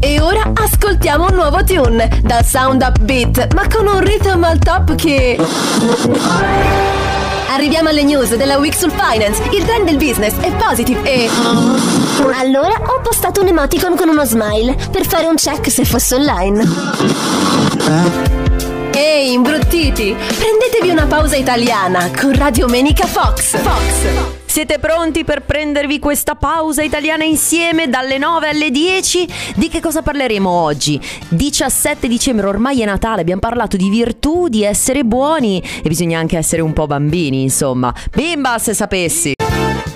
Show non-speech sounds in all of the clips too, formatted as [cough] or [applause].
E ora ascoltiamo un nuovo tune dal sound upbeat, ma con un rhythm al top che. Arriviamo alle news della Week sul Finance, il trend del business è positive e. Allora ho postato un emoticon con uno smile per fare un check se fosse online. Ehi, imbruttiti! Prendetevi una pausa italiana con Radio Menica Fox. Fox. Siete pronti per prendervi questa pausa italiana insieme dalle 9 alle 10? Di che cosa parleremo oggi? 17 dicembre, ormai è Natale, abbiamo parlato di virtù, di essere buoni e bisogna anche essere un po' bambini, insomma. Bimba se sapessi!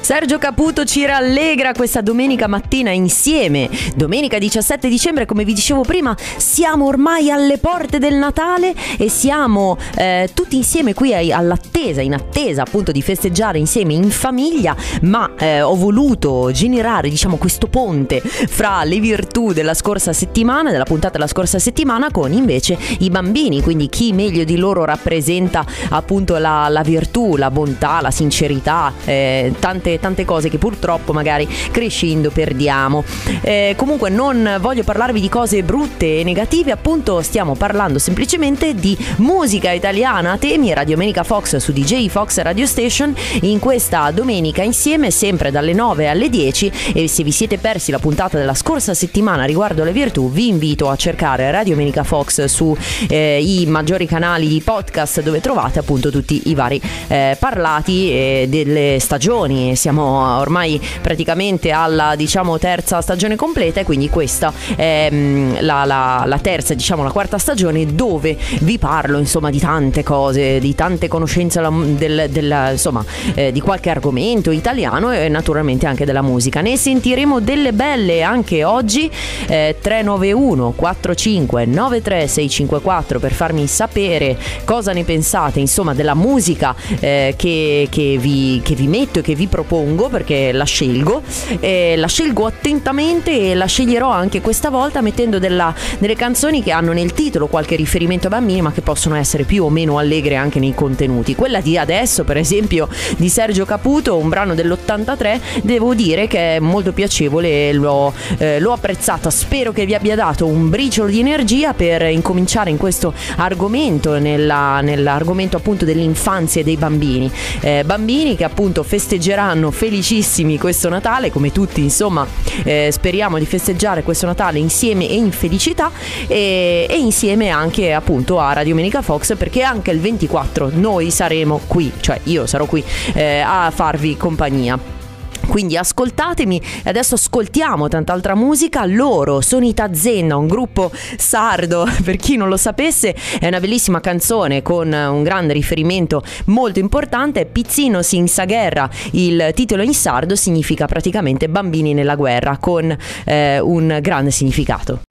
Sergio Caputo ci rallegra questa domenica mattina insieme. Domenica 17 dicembre, come vi dicevo prima, siamo ormai alle porte del Natale e siamo eh, tutti insieme qui all'attesa, in attesa appunto di festeggiare insieme in famiglia, ma eh, ho voluto generare diciamo questo ponte fra le virtù della scorsa settimana, della puntata della scorsa settimana con invece i bambini, quindi chi meglio di loro rappresenta appunto la, la virtù, la bontà, la sincerità, eh, tante tante, cose che purtroppo magari crescendo perdiamo. Eh, comunque non voglio parlarvi di cose brutte e negative, appunto stiamo parlando semplicemente di musica italiana a temi Radio Domenica Fox su DJ Fox Radio Station in questa domenica insieme sempre dalle 9 alle 10 e se vi siete persi la puntata della scorsa settimana riguardo le virtù vi invito a cercare Radio Domenica Fox sui eh, maggiori canali di podcast dove trovate appunto tutti i vari eh, parlati eh, delle stagioni siamo ormai praticamente alla diciamo terza stagione completa e quindi questa è mm, la, la, la terza diciamo la quarta stagione dove vi parlo insomma di tante cose di tante conoscenze del, del, insomma eh, di qualche argomento italiano e naturalmente anche della musica. Ne sentiremo delle belle anche oggi eh, 391 45 93 654 per farmi sapere cosa ne pensate insomma della musica eh, che, che, vi, che vi metto e che vi propongo propongo perché la scelgo, eh, la scelgo attentamente e la sceglierò anche questa volta mettendo della, delle canzoni che hanno nel titolo qualche riferimento a bambini ma che possono essere più o meno allegre anche nei contenuti. Quella di adesso per esempio di Sergio Caputo, un brano dell'83, devo dire che è molto piacevole e l'ho, eh, l'ho apprezzata. Spero che vi abbia dato un briciolo di energia per incominciare in questo argomento, nella, nell'argomento appunto dell'infanzia e dei bambini. Eh, bambini che appunto festeggeranno saranno felicissimi questo Natale, come tutti insomma eh, speriamo di festeggiare questo Natale insieme e in felicità e, e insieme anche appunto a Radio Menica Fox perché anche il 24 noi saremo qui, cioè io sarò qui eh, a farvi compagnia. Quindi ascoltatemi e adesso ascoltiamo tant'altra musica. Loro sono i Tazenna, un gruppo sardo, [laughs] per chi non lo sapesse, è una bellissima canzone con un grande riferimento molto importante. Pizzino si insa guerra, il titolo in sardo significa praticamente bambini nella guerra con eh, un grande significato.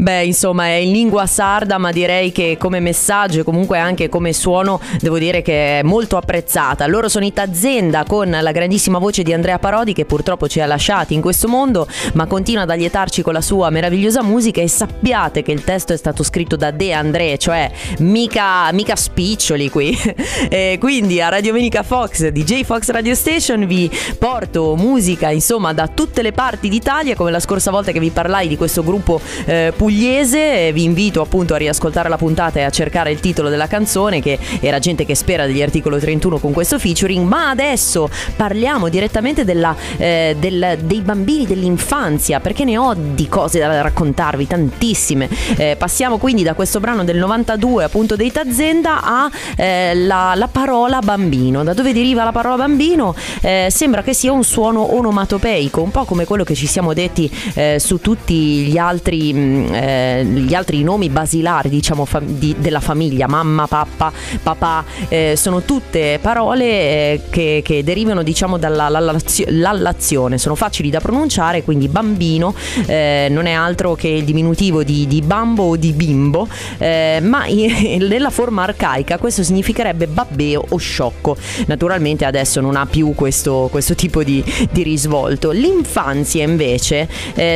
Beh, insomma, è in lingua sarda, ma direi che come messaggio e comunque anche come suono devo dire che è molto apprezzata. Loro sono i Tazenda con la grandissima voce di Andrea Parodi che purtroppo ci ha lasciati in questo mondo, ma continua ad allietarci con la sua meravigliosa musica e sappiate che il testo è stato scritto da De André, cioè mica, mica spiccioli qui. [laughs] e quindi a Radio Menica Fox, DJ Fox Radio Station vi porto musica, insomma, da tutte le parti d'Italia, come la scorsa volta che vi parlai di questo gruppo eh, pugliese. Vi invito appunto a riascoltare la puntata e a cercare il titolo della canzone, che era gente che spera degli articoli 31 con questo featuring. Ma adesso parliamo direttamente della, eh, del, dei bambini dell'infanzia, perché ne ho di cose da raccontarvi, tantissime. Eh, passiamo quindi da questo brano del 92, appunto dei Tazenda, a eh, la, la, parola bambino. Da dove deriva la parola bambino? Eh, sembra che sia un suono onomatopeico, un po' come quello che ci siamo detti eh, su tutti gli altri mm, eh, gli altri nomi basilari diciamo fa- di, della famiglia, mamma, papà, papà, eh, sono tutte parole eh, che, che, derivano diciamo dall'allazione, sono facili da pronunciare, quindi bambino eh, non è altro che il diminutivo di, di bambo o di bimbo, eh, ma in, [laughs] nella forma arcaica questo significherebbe babbeo o sciocco. Naturalmente adesso non ha più questo, questo tipo di, di risvolto. L'infanzia invece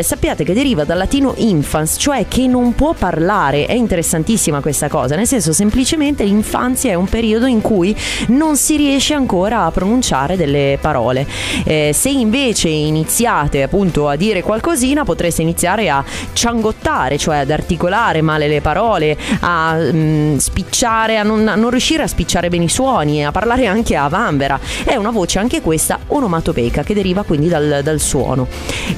sappiate che deriva dal latino infans, cioè cioè che non può parlare. È interessantissima questa cosa, nel senso semplicemente l'infanzia è un periodo in cui non si riesce ancora a pronunciare delle parole. Eh, se invece iniziate appunto a dire qualcosina, potreste iniziare a ciangottare, cioè ad articolare male le parole, a mm, spicciare, a non, a non riuscire a spicciare bene i suoni e a parlare anche a vanvera. È una voce anche questa onomatopeica che deriva quindi dal, dal suono.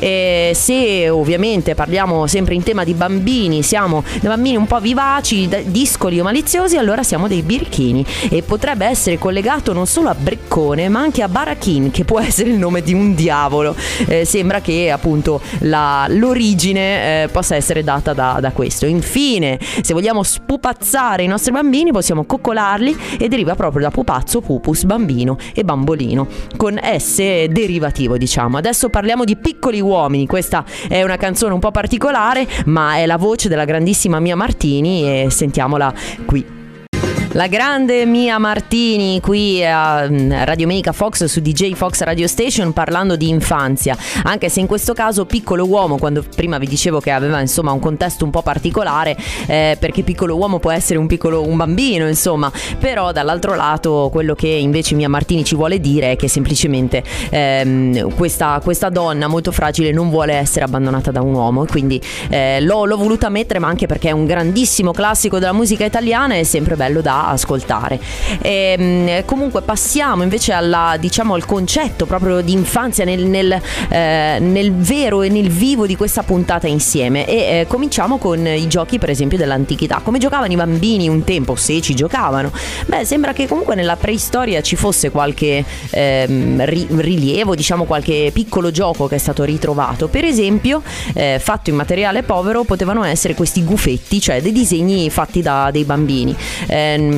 E se ovviamente parliamo sempre in tema di bambini, siamo dei bambini un po' vivaci, discoli o maliziosi, allora siamo dei birichini e potrebbe essere collegato non solo a Breccone ma anche a Barachin che può [laughs] essere il nome di un diavolo. Eh, sembra che appunto la, l'origine eh, possa essere data da, da questo. Infine, se vogliamo spupazzare i nostri bambini possiamo coccolarli e deriva proprio da pupazzo, pupus, bambino e bambolino con S derivativo diciamo. Adesso parliamo di piccoli uomini, questa è una canzone un po' particolare ma è la voce della grandissima Mia Martini e sentiamola qui. La grande Mia Martini qui a mm, Radio Menica Fox su DJ Fox Radio Station parlando di infanzia, anche se in questo caso piccolo uomo, quando prima vi dicevo che aveva insomma un contesto un po' particolare, eh, perché piccolo uomo può essere un piccolo un bambino, insomma, però dall'altro lato quello che invece Mia Martini ci vuole dire è che semplicemente ehm, questa, questa, donna molto fragile non vuole essere abbandonata da un uomo, quindi eh, l'ho, l'ho voluta mettere, ma anche perché è un grandissimo classico della musica italiana e è sempre bello da ascoltare. E, ehm, comunque passiamo invece alla, diciamo, al concetto proprio di infanzia nel, nel, eh, nel, vero e nel vivo di questa puntata insieme e eh, cominciamo con i giochi per esempio dell'antichità. Come giocavano i bambini un tempo, se ci giocavano? Beh, sembra che comunque nella preistoria ci fosse qualche ehm, ri- rilievo, diciamo qualche piccolo gioco che è stato ritrovato. Per esempio, eh, fatto in materiale povero, potevano essere questi gufetti, cioè dei disegni fatti da dei bambini.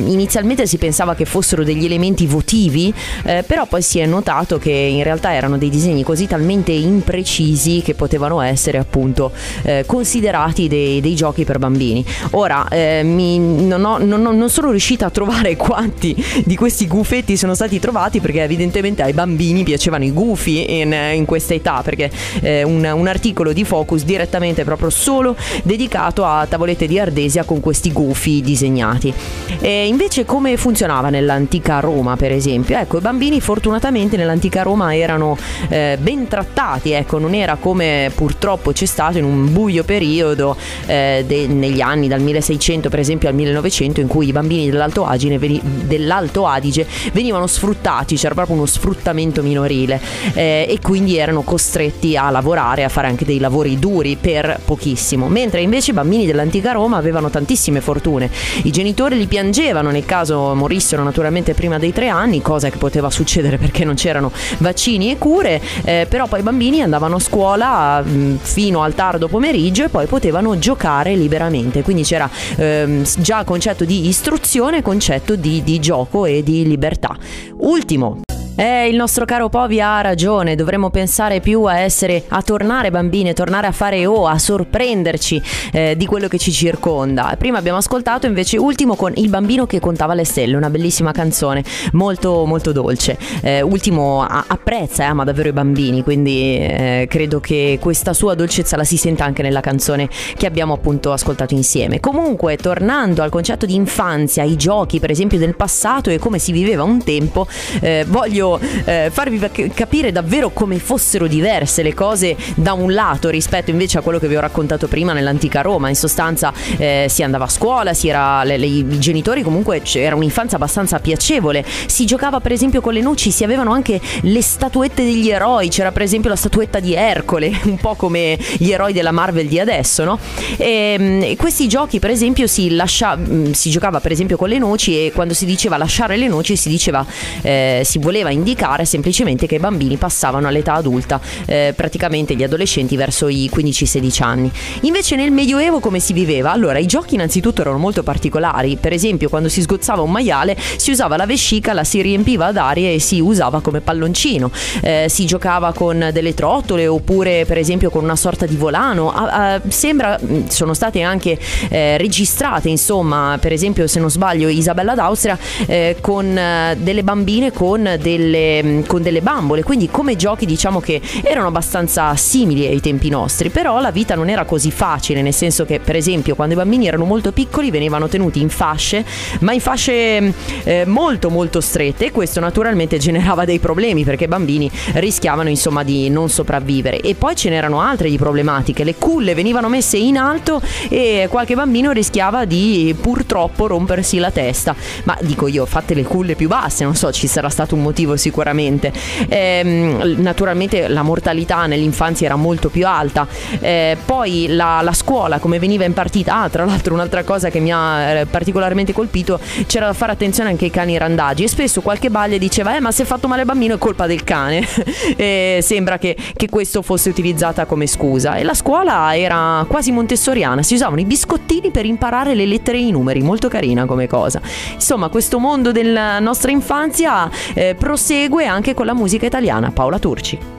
Inizialmente si pensava che fossero degli elementi votivi, eh, però poi si è notato che in realtà erano dei disegni così talmente imprecisi che potevano essere appunto eh, considerati dei, dei, giochi per bambini. Ora, eh, mi, non, ho, non, non, sono riuscita a trovare [laughs] quanti di questi gufetti sono stati trovati perché evidentemente ai bambini piacevano i gufi in, in questa età, perché eh, un, un articolo di Focus direttamente proprio solo dedicato a tavolette di ardesia con questi gufi disegnati. E invece come funzionava nell'antica Roma, per esempio? Ecco, i bambini fortunatamente nell'antica Roma erano eh, ben trattati, ecco, non era come purtroppo c'è stato in un buio periodo eh, de- negli anni dal 1600 per esempio al 1900 in cui i bambini dell'Alto Adige, veni- dell'Alto Adige venivano sfruttati, c'era proprio uno sfruttamento minorile eh, e quindi erano costretti a lavorare, a fare anche dei lavori duri per pochissimo, mentre invece i bambini dell'antica Roma avevano tantissime fortune, i genitori li piangevano potevano nel caso morissero naturalmente prima dei tre anni, cosa che poteva succedere perché non c'erano vaccini e cure, eh, però poi i bambini andavano a scuola mh, mm, fino al tardo pomeriggio e poi potevano giocare liberamente, quindi c'era ehm, già concetto di istruzione, concetto di, di gioco e di libertà. Ultimo, eh, il nostro caro Povi ha ragione, dovremmo pensare più a essere, a tornare bambini, a tornare a fare O, a sorprenderci eh, di quello che ci circonda. Prima abbiamo ascoltato invece Ultimo con Il bambino che contava le stelle, una bellissima canzone, molto molto dolce. Eh, Ultimo apprezza e ama davvero i bambini, quindi eh, credo che questa sua dolcezza la si senta anche nella canzone che abbiamo appunto ascoltato insieme. Comunque, tornando al concetto di infanzia, i giochi per esempio del passato e come si viveva un tempo, eh, voglio eh, farvi capire davvero come fossero diverse le cose da un lato rispetto invece a quello che vi ho raccontato prima nell'antica Roma. In sostanza eh, si andava a scuola, era, le, le, i genitori comunque era un'infanzia abbastanza piacevole. Si giocava per esempio con le noci, si avevano anche le statuette degli eroi. C'era per esempio la statuetta di Ercole, [laughs] un po' come gli eroi della Marvel di adesso, no? E, ehm, e questi giochi per esempio si, lascia, mm, si giocava per esempio con le noci e quando si diceva lasciare le noci si diceva eh, si voleva indicare semplicemente che i bambini passavano all'età adulta, eh, praticamente gli adolescenti verso i 15-16 anni. Invece nel Medioevo come si viveva? Allora, i giochi innanzitutto erano molto particolari, per esempio quando si sgozzava un maiale si usava la vescica, la si riempiva d'aria e si usava come palloncino, eh, si giocava con delle trottole oppure per esempio con una sorta di volano, ah, ah, sembra, mm, sono state anche eh, registrate insomma, per esempio se non sbaglio Isabella d'Austria eh, con eh, delle bambine con del delle, con delle bambole, quindi come giochi diciamo che erano abbastanza simili ai tempi nostri, però la vita non era così facile, nel senso che per esempio quando i bambini erano molto piccoli venivano tenuti in fasce, ma in fasce eh, molto molto strette e questo naturalmente generava dei problemi perché i bambini rischiavano insomma di non sopravvivere. E poi ce n'erano altre di problematiche, le culle venivano messe in alto e qualche bambino rischiava di purtroppo rompersi la testa, ma dico io fate le culle più basse, non so ci sarà stato un motivo sicuramente, eh, naturalmente la mortalità nell'infanzia era molto più alta, eh, poi la, la, scuola come veniva impartita, ah tra l'altro un'altra cosa che mi ha eh, particolarmente colpito c'era da fare attenzione anche ai cani randaggi e spesso qualche baglia diceva eh ma se è fatto male il bambino è colpa del cane. [laughs] E sembra che, che questo fosse utilizzato come scusa. E la scuola era quasi montessoriana si usavano i biscottini per imparare le lettere e i numeri molto carina come cosa. Insomma questo mondo della nostra infanzia eh, prosegue anche con la musica italiana Paola Turci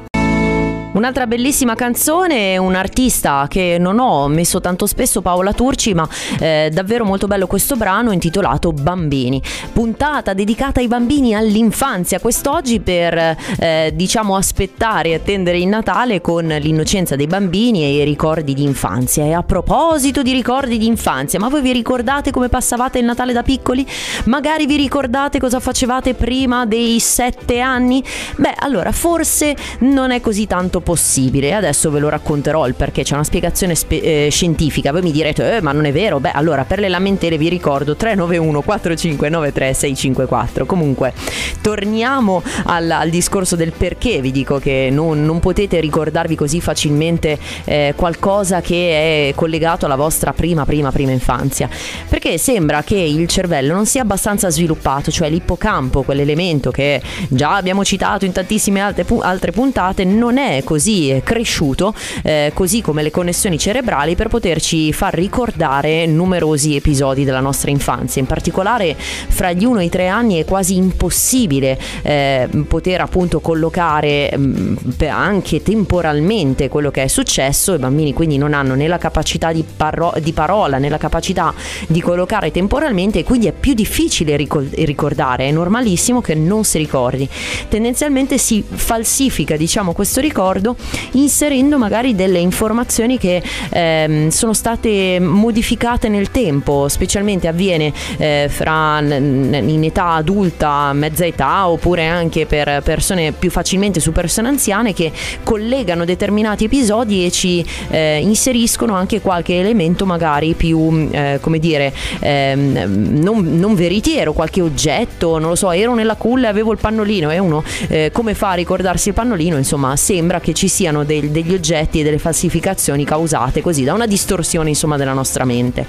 Un'altra bellissima canzone, un artista che non ho messo tanto spesso, Paola Turci, ma eh, davvero molto bello questo brano intitolato Bambini. Puntata dedicata ai bambini all'infanzia, quest'oggi per eh, diciamo aspettare e attendere il Natale con l'innocenza dei bambini e i ricordi di infanzia. E a proposito di ricordi di infanzia, ma voi vi ricordate come passavate il Natale da piccoli? Magari vi ricordate cosa facevate prima dei sette anni? Beh, allora forse non è così tanto possibile. Adesso ve lo racconterò il perché c'è una spiegazione spe- eh, scientifica. Voi mi direte, eh, ma non è vero? Beh, allora per le lamentele vi ricordo 391 4593 654. Comunque, torniamo al, al, discorso del perché vi dico che non, non potete ricordarvi così facilmente eh, qualcosa che è collegato alla vostra prima, prima, prima infanzia. Perché sembra che il cervello non sia abbastanza sviluppato, cioè l'ippocampo, quell'elemento che già abbiamo citato in tantissime altre, altre puntate, non è così cresciuto, eh, così come le connessioni cerebrali, per poterci far ricordare numerosi episodi della nostra infanzia. In particolare fra gli 1 e i 3 anni è quasi impossibile eh, poter appunto collocare mh, mm, anche temporalmente quello che è successo. I bambini quindi non hanno né la capacità di, paro- di parola né la capacità di collocare temporalmente e quindi è più difficile ricordare. È normalissimo che non si ricordi. Tendenzialmente si falsifica diciamo questo ricordo ricordo, inserendo magari delle informazioni che ehm, sono state modificate nel tempo, specialmente avviene eh, fra in età adulta, mezza età, oppure anche per persone più facilmente su persone anziane che collegano determinati episodi e ci eh, inseriscono anche qualche elemento magari più, eh, come dire, ehm, non, non, veritiero, qualche oggetto, non lo so, ero nella culla e avevo il pannolino e uno eh, come fa a ricordarsi il pannolino, insomma, sembra che ci siano dei, degli oggetti e delle falsificazioni causate così da una distorsione insomma della nostra mente.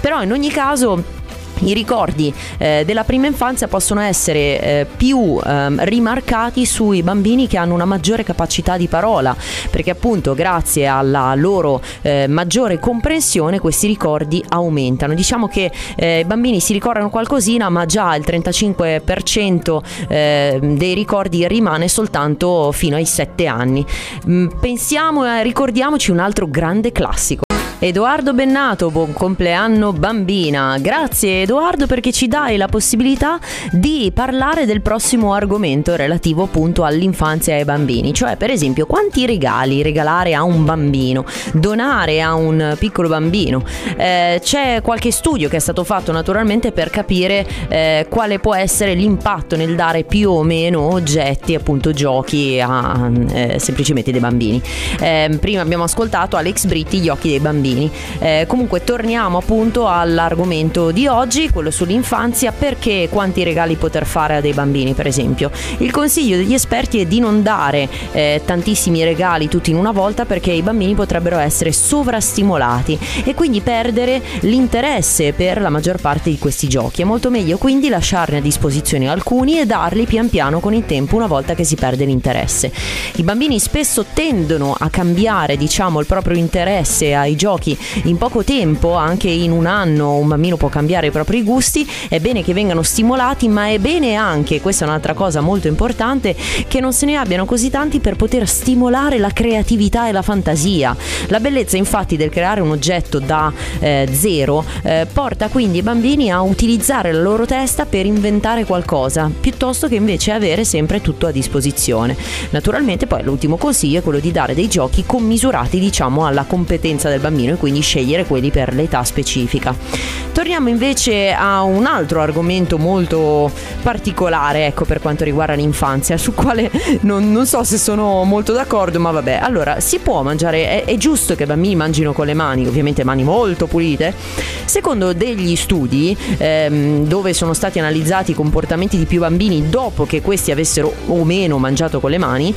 Però in ogni caso i ricordi eh, della prima infanzia possono essere eh, più eh, rimarcati sui bambini che hanno una maggiore capacità di parola, perché appunto grazie alla loro eh, maggiore comprensione questi ricordi aumentano. Diciamo che eh, i bambini si ricordano qualcosina, ma già il 35% eh, dei ricordi rimane soltanto fino ai 7 anni. Mm, pensiamo, ricordiamoci un altro grande classico. Edoardo Bennato, buon compleanno bambina. Grazie Edoardo perché ci dai la possibilità di parlare del prossimo argomento relativo appunto all'infanzia e ai bambini, cioè per esempio quanti regali regalare a un bambino, donare a un piccolo bambino. Eh, c'è qualche studio che è stato fatto naturalmente per capire eh, quale può essere l'impatto nel dare più o meno oggetti, appunto giochi a eh, semplicemente dei bambini. Eh, prima abbiamo ascoltato Alex Britti, gli occhi dei bambini bambini. Eh, comunque torniamo appunto all'argomento di oggi, quello sull'infanzia, perché quanti regali poter fare a dei bambini per esempio. Il consiglio degli esperti è di non dare eh, tantissimi regali tutti in una volta perché i bambini potrebbero essere sovrastimolati e quindi perdere l'interesse per la maggior parte di questi giochi. È molto meglio quindi lasciarne a disposizione alcuni e darli pian piano con il tempo una volta che si perde l'interesse. I bambini spesso tendono a cambiare diciamo il proprio interesse ai giochi giochi in poco tempo, anche in un anno un bambino può cambiare i propri gusti, è bene che vengano stimolati, ma è bene anche, questa è un'altra cosa molto importante, che non se ne abbiano così tanti per poter stimolare la creatività e la fantasia. La bellezza infatti del creare un oggetto da eh, zero eh, porta quindi i bambini a utilizzare la loro testa per inventare qualcosa, piuttosto che invece avere sempre tutto a disposizione. Naturalmente poi l'ultimo consiglio è quello di dare dei giochi commisurati diciamo alla competenza del bambino e quindi scegliere quelli per l'età specifica. Torniamo invece a un altro argomento molto particolare ecco, per quanto riguarda l'infanzia, su quale non, non, so se sono molto d'accordo, ma vabbè. Allora, si può mangiare, è, è giusto che i bambini mangino con le mani, ovviamente mani molto pulite. Secondo degli studi ehm, dove sono stati analizzati i comportamenti di più bambini dopo che questi avessero o meno mangiato con le mani,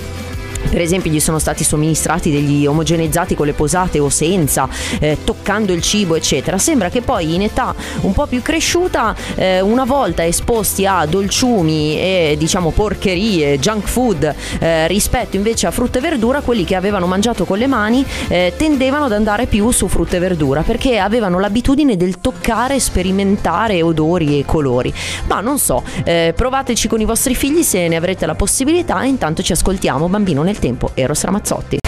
per esempio gli sono stati somministrati degli omogeneizzati con le posate o senza, eh, toccando il cibo eccetera. Sembra che poi in età un po' più cresciuta, eh, una volta esposti a dolciumi e diciamo porcherie, junk food, eh, rispetto invece a frutta e verdura, quelli che avevano mangiato con le mani eh, tendevano ad andare più su frutta e verdura perché avevano l'abitudine del toccare, sperimentare odori e colori. Ma non so, eh, provateci con i vostri figli se ne avrete la possibilità intanto ci ascoltiamo bambino nel tempo, Eros Ramazzotti.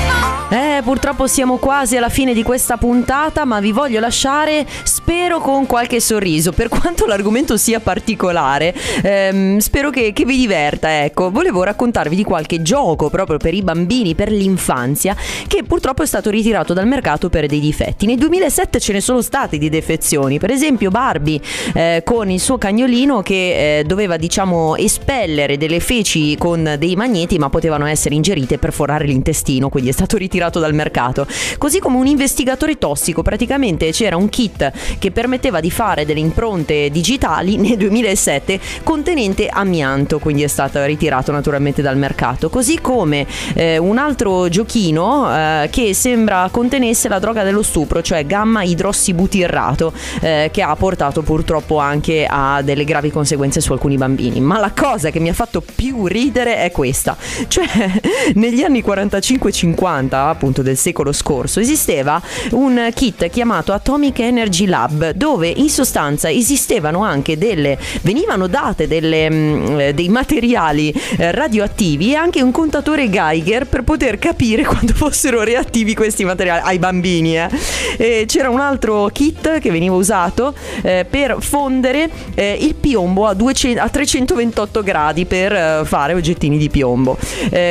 Purtroppo siamo quasi alla fine di questa puntata, ma vi voglio lasciare, spero con qualche sorriso, per quanto l'argomento sia particolare, ehm, spero che, che, vi diverta, ecco. Volevo raccontarvi di qualche gioco proprio per i bambini, per l'infanzia, che purtroppo è stato ritirato dal mercato per dei difetti. Nel 2007 ce ne sono stati di defezioni, per esempio Barbie eh, con il suo cagnolino che eh, doveva, diciamo, espellere delle feci con dei magneti, ma potevano essere ingerite per forare l'intestino, quindi è stato ritirato ritirato dal mercato. Così come un investigatore tossico, praticamente c'era un kit che permetteva di fare delle impronte digitali nel 2007 contenente amianto, quindi è stato ritirato naturalmente dal mercato. Così come eh, un altro giochino eh, che sembra contenesse la droga dello stupro, cioè gamma idrossibutirrato, eh, che ha portato purtroppo anche a delle gravi conseguenze su alcuni bambini. Ma la cosa che mi ha fatto più ridere è questa, cioè [laughs] negli anni 45-50 appunto del secolo scorso esisteva un kit chiamato Atomic Energy Lab dove in sostanza esistevano anche delle venivano date delle, mm, eh, dei materiali eh, radioattivi e anche un contatore Geiger per poter capire [laughs] quando fossero reattivi questi materiali ai bambini eh. c'era un altro kit che veniva usato eh, per fondere eh, il piombo a, 200, a 328 gradi per eh, fare oggettini di piombo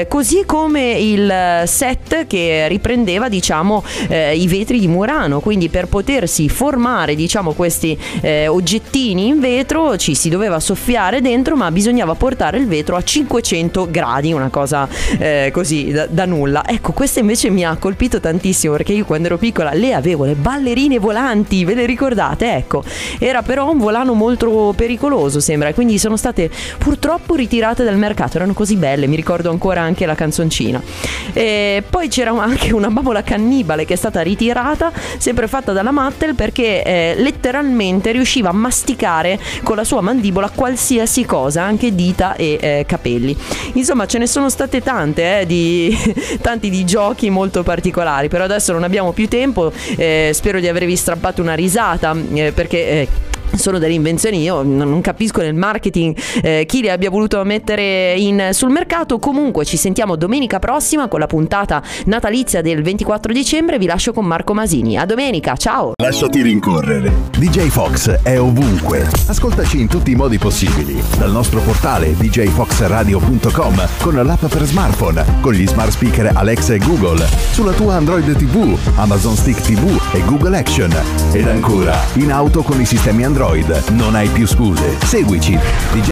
così come il set che riprendeva diciamo eh, i vetri di Murano. Quindi per potersi formare diciamo questi eh, oggettini in vetro ci si doveva soffiare dentro ma bisognava portare il vetro a 500 gradi una cosa eh, così da, da, nulla. Ecco questa invece mi ha colpito tantissimo perché io quando ero piccola le avevo le ballerine volanti ve le ricordate? Ecco era però un volano molto pericoloso sembra quindi sono state purtroppo ritirate dal mercato erano così belle mi ricordo ancora anche la canzoncina. E poi c'era anche una bambola cannibale che è stata ritirata, sempre fatta dalla Mattel, perché eh, letteralmente riusciva a masticare con la sua mandibola qualsiasi cosa, anche dita e eh, capelli. Insomma, ce ne sono state tante, eh, di, [laughs] tanti di giochi molto particolari, però adesso non abbiamo più tempo, eh, spero di avervi strappato una risata, eh, perché eh, sono delle invenzioni, io non capisco nel marketing eh, chi le abbia voluto mettere in, sul mercato, comunque ci sentiamo domenica prossima con la puntata natalizia del 24 dicembre, vi lascio con Marco Masini, a domenica, ciao! Lasciati rincorrere, DJ Fox è ovunque, ascoltaci in tutti i modi possibili, dal nostro portale djfoxradio.com, con l'app per smartphone, con gli smart speaker Alexa e Google, sulla tua Android TV, Amazon Stick TV e Google Action, ed ancora in auto con i sistemi Android Android. Non hai più scuse. Seguici.